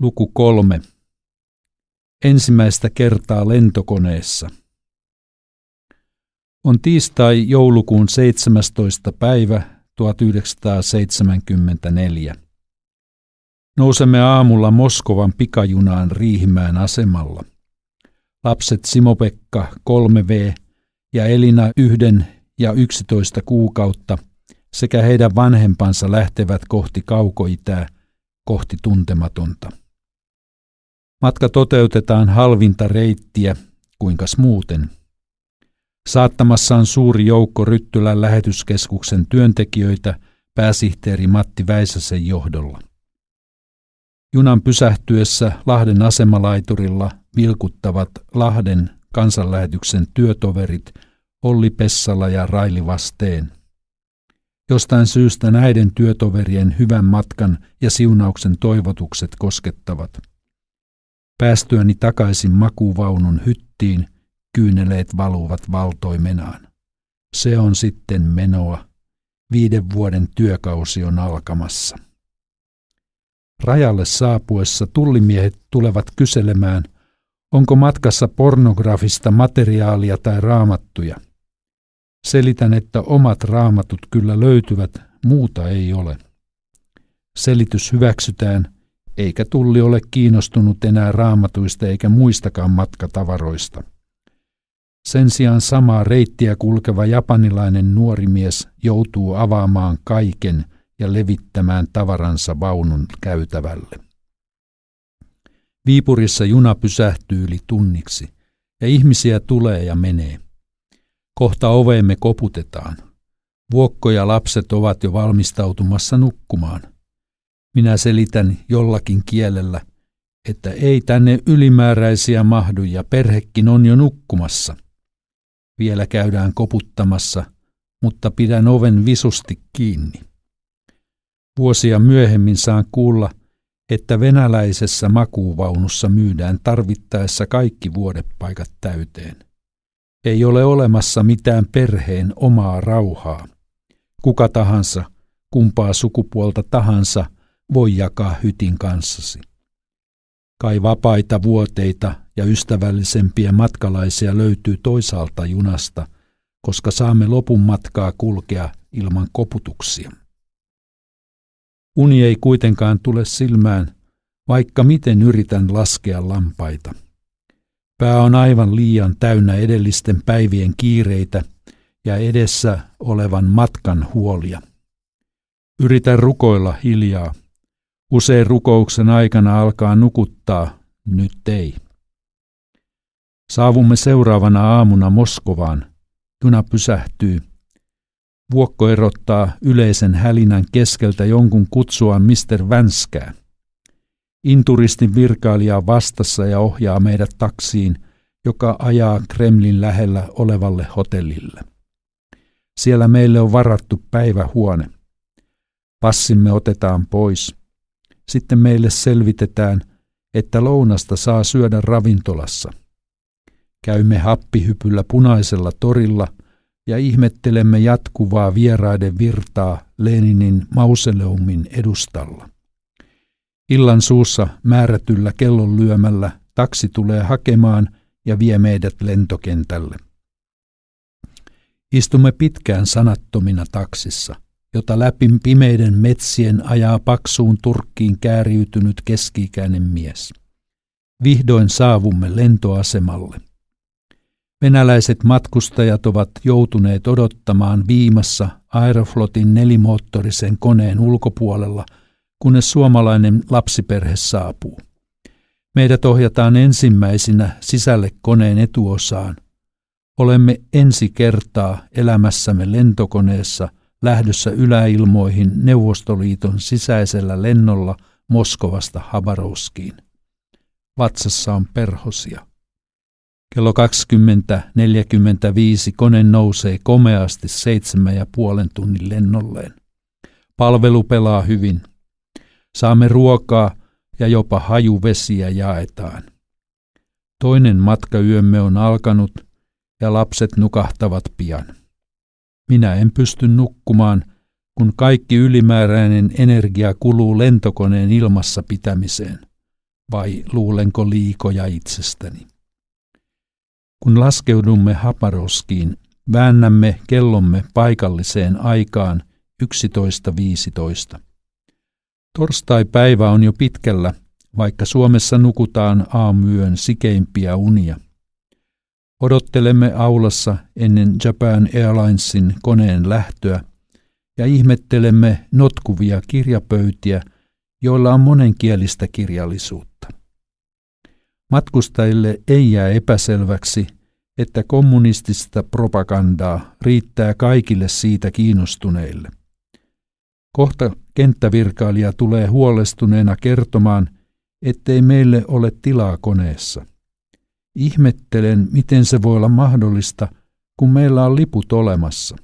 Luku kolme. Ensimmäistä kertaa lentokoneessa. On tiistai joulukuun 17. päivä 1974. Nousemme aamulla Moskovan pikajunaan Riihimään asemalla. Lapset Simopekka 3V ja Elina yhden ja 11 kuukautta sekä heidän vanhempansa lähtevät kohti kaukoitää, kohti tuntematonta. Matka toteutetaan halvinta reittiä, kuinkas muuten. Saattamassa on suuri joukko Ryttylän lähetyskeskuksen työntekijöitä pääsihteeri Matti Väisäsen johdolla. Junan pysähtyessä Lahden asemalaiturilla vilkuttavat Lahden kansanlähetyksen työtoverit Olli Pessala ja Raili Vasteen. Jostain syystä näiden työtoverien hyvän matkan ja siunauksen toivotukset koskettavat – Päästyäni takaisin makuvaunun hyttiin, kyyneleet valuvat valtoimenaan. Se on sitten menoa. Viiden vuoden työkausi on alkamassa. Rajalle saapuessa tullimiehet tulevat kyselemään, onko matkassa pornografista materiaalia tai raamattuja. Selitän, että omat raamatut kyllä löytyvät, muuta ei ole. Selitys hyväksytään eikä tulli ole kiinnostunut enää raamatuista eikä muistakaan matkatavaroista. Sen sijaan samaa reittiä kulkeva japanilainen nuori mies joutuu avaamaan kaiken ja levittämään tavaransa vaunun käytävälle. Viipurissa juna pysähtyy yli tunniksi, ja ihmisiä tulee ja menee. Kohta oveemme koputetaan. Vuokko ja lapset ovat jo valmistautumassa nukkumaan. Minä selitän jollakin kielellä, että ei tänne ylimääräisiä mahdu ja perhekin on jo nukkumassa. Vielä käydään koputtamassa, mutta pidän oven visusti kiinni. Vuosia myöhemmin saan kuulla, että venäläisessä makuuvaunussa myydään tarvittaessa kaikki vuodepaikat täyteen. Ei ole olemassa mitään perheen omaa rauhaa. Kuka tahansa, kumpaa sukupuolta tahansa, voi jakaa hytin kanssasi. Kai vapaita vuoteita ja ystävällisempiä matkalaisia löytyy toisaalta junasta, koska saamme lopun matkaa kulkea ilman koputuksia. Uni ei kuitenkaan tule silmään, vaikka miten yritän laskea lampaita. Pää on aivan liian täynnä edellisten päivien kiireitä ja edessä olevan matkan huolia. Yritän rukoilla hiljaa, Usein rukouksen aikana alkaa nukuttaa, nyt ei. Saavumme seuraavana aamuna Moskovaan. Juna pysähtyy. Vuokko erottaa yleisen hälinän keskeltä jonkun kutsuaan Mr. Vänskää. Inturistin virkailija vastassa ja ohjaa meidät taksiin, joka ajaa Kremlin lähellä olevalle hotellille. Siellä meille on varattu päivähuone. Passimme otetaan pois – sitten meille selvitetään, että lounasta saa syödä ravintolassa. Käymme happihypyllä punaisella torilla ja ihmettelemme jatkuvaa vieraiden virtaa Leninin mauseleumin edustalla. Illan suussa määrätyllä kellon lyömällä taksi tulee hakemaan ja vie meidät lentokentälle. Istumme pitkään sanattomina taksissa jota läpi pimeiden metsien ajaa paksuun turkkiin kääriytynyt keski-ikäinen mies. Vihdoin saavumme lentoasemalle. Venäläiset matkustajat ovat joutuneet odottamaan viimassa Aeroflotin nelimoottorisen koneen ulkopuolella, kunnes suomalainen lapsiperhe saapuu. Meidät ohjataan ensimmäisinä sisälle koneen etuosaan. Olemme ensi kertaa elämässämme lentokoneessa – lähdössä yläilmoihin Neuvostoliiton sisäisellä lennolla Moskovasta Habarovskiin. Vatsassa on perhosia. Kello 20.45 kone nousee komeasti seitsemän ja puolen tunnin lennolleen. Palvelu pelaa hyvin. Saamme ruokaa ja jopa hajuvesiä jaetaan. Toinen matkayömme on alkanut ja lapset nukahtavat pian. Minä en pysty nukkumaan, kun kaikki ylimääräinen energia kuluu lentokoneen ilmassa pitämiseen. vai luulenko liikoja itsestäni? Kun laskeudumme Haparoskiin, väännämme kellomme paikalliseen aikaan 11.15. Torstai-päivä on jo pitkällä, vaikka Suomessa nukutaan aamuyön sikeimpiä unia. Odottelemme aulassa ennen Japan Airlinesin koneen lähtöä ja ihmettelemme notkuvia kirjapöytiä, joilla on monenkielistä kirjallisuutta. Matkustajille ei jää epäselväksi, että kommunistista propagandaa riittää kaikille siitä kiinnostuneille. Kohta kenttävirkailija tulee huolestuneena kertomaan, ettei meille ole tilaa koneessa. Ihmettelen, miten se voi olla mahdollista, kun meillä on liput olemassa.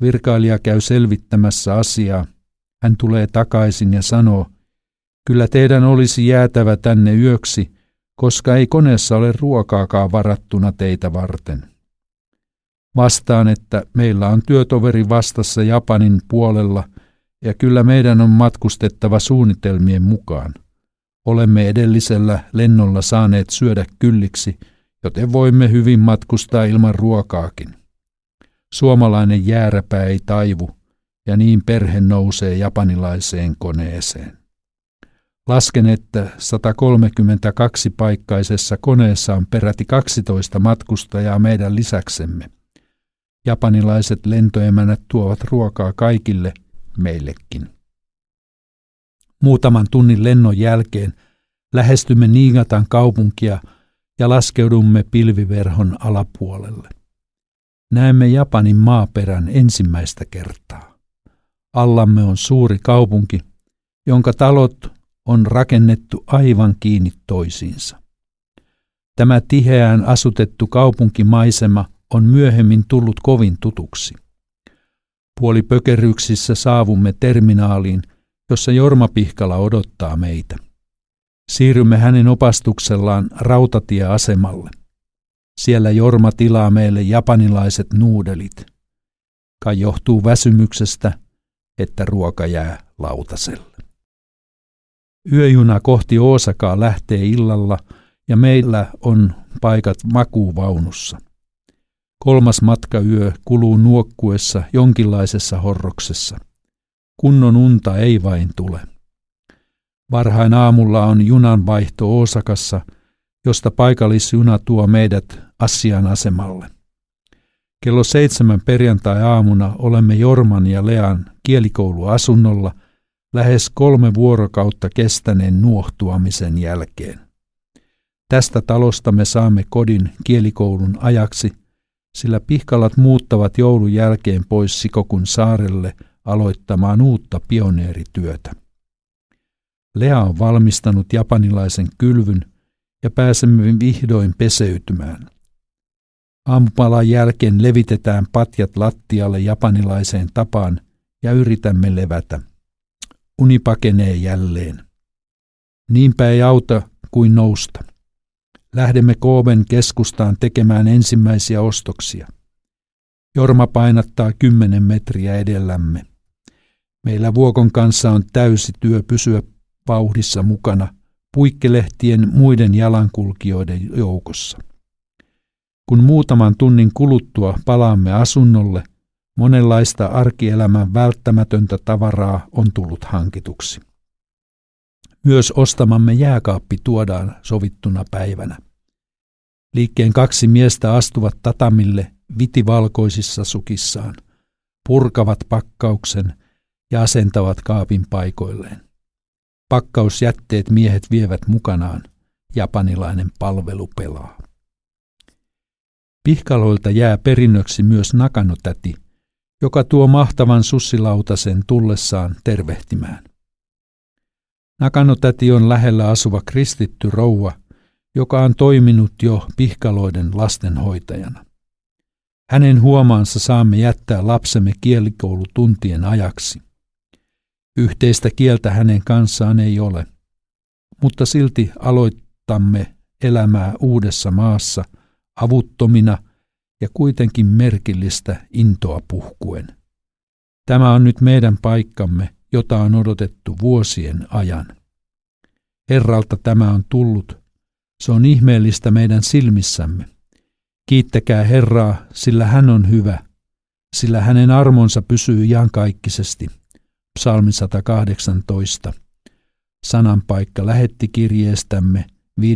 Virkailija käy selvittämässä asiaa. Hän tulee takaisin ja sanoo, kyllä teidän olisi jäätävä tänne yöksi, koska ei koneessa ole ruokaakaan varattuna teitä varten. Vastaan, että meillä on työtoveri vastassa Japanin puolella ja kyllä meidän on matkustettava suunnitelmien mukaan. Olemme edellisellä lennolla saaneet syödä kylliksi, joten voimme hyvin matkustaa ilman ruokaakin. Suomalainen jääräpä ei taivu, ja niin perhe nousee japanilaiseen koneeseen. Lasken, että 132-paikkaisessa koneessa on peräti 12 matkustajaa meidän lisäksemme. Japanilaiset lentoemänät tuovat ruokaa kaikille, meillekin. Muutaman tunnin lennon jälkeen lähestymme Niigatan kaupunkia ja laskeudumme pilviverhon alapuolelle. Näemme Japanin maaperän ensimmäistä kertaa. Allamme on suuri kaupunki, jonka talot on rakennettu aivan kiinni toisiinsa. Tämä tiheään asutettu kaupunkimaisema on myöhemmin tullut kovin tutuksi. Puoli pökeryksissä saavumme terminaaliin, jossa Jorma Pihkala odottaa meitä. Siirrymme hänen opastuksellaan rautatieasemalle. Siellä Jorma tilaa meille japanilaiset nuudelit. Kai johtuu väsymyksestä, että ruoka jää lautaselle. Yöjuna kohti Oosakaa lähtee illalla ja meillä on paikat makuuvaunussa. Kolmas matkayö kuluu nuokkuessa jonkinlaisessa horroksessa. Kunnon unta ei vain tule. Varhain aamulla on junanvaihto Oosakassa, josta paikallisjuna tuo meidät Assian asemalle. Kello seitsemän perjantai-aamuna olemme Jorman ja Lean kielikouluasunnolla lähes kolme vuorokautta kestäneen nuohtuamisen jälkeen. Tästä talosta me saamme kodin kielikoulun ajaksi, sillä pihkalat muuttavat joulun jälkeen pois Sikokun saarelle aloittamaan uutta pioneerityötä. Lea on valmistanut japanilaisen kylvyn ja pääsemme vihdoin peseytymään. Aamupalan jälkeen levitetään patjat lattialle japanilaiseen tapaan ja yritämme levätä. Uni pakenee jälleen. Niinpä ei auta kuin nousta. Lähdemme Kooben keskustaan tekemään ensimmäisiä ostoksia. Jorma painattaa kymmenen metriä edellämme. Meillä Vuokon kanssa on täysi työ pysyä vauhdissa mukana puikkelehtien muiden jalankulkijoiden joukossa. Kun muutaman tunnin kuluttua palaamme asunnolle, monenlaista arkielämän välttämätöntä tavaraa on tullut hankituksi. Myös ostamamme jääkaappi tuodaan sovittuna päivänä. Liikkeen kaksi miestä astuvat tatamille vitivalkoisissa sukissaan, purkavat pakkauksen ja asentavat kaapin paikoilleen. Pakkausjätteet miehet vievät mukanaan. Japanilainen palvelu pelaa. Pihkaloilta jää perinnöksi myös Nakanotäti, joka tuo mahtavan sussilautasen tullessaan tervehtimään. Nakanotäti on lähellä asuva kristitty rouva, joka on toiminut jo pihkaloiden lastenhoitajana. Hänen huomaansa saamme jättää lapsemme kielikoulutuntien ajaksi. Yhteistä kieltä hänen kanssaan ei ole, mutta silti aloittamme elämää uudessa maassa avuttomina ja kuitenkin merkillistä intoa puhkuen. Tämä on nyt meidän paikkamme, jota on odotettu vuosien ajan. Herralta tämä on tullut. Se on ihmeellistä meidän silmissämme. Kiittäkää Herraa, sillä hän on hyvä, sillä hänen armonsa pysyy iankaikkisesti. Psalmi 118. Sananpaikka lähetti kirjeestämme 5.1.1975,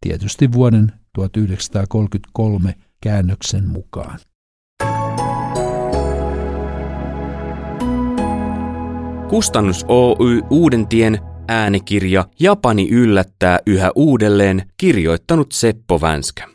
tietysti vuoden 1933 käännöksen mukaan. Kustannus Oy Uudentien äänikirja Japani yllättää yhä uudelleen kirjoittanut Seppo Vänskä.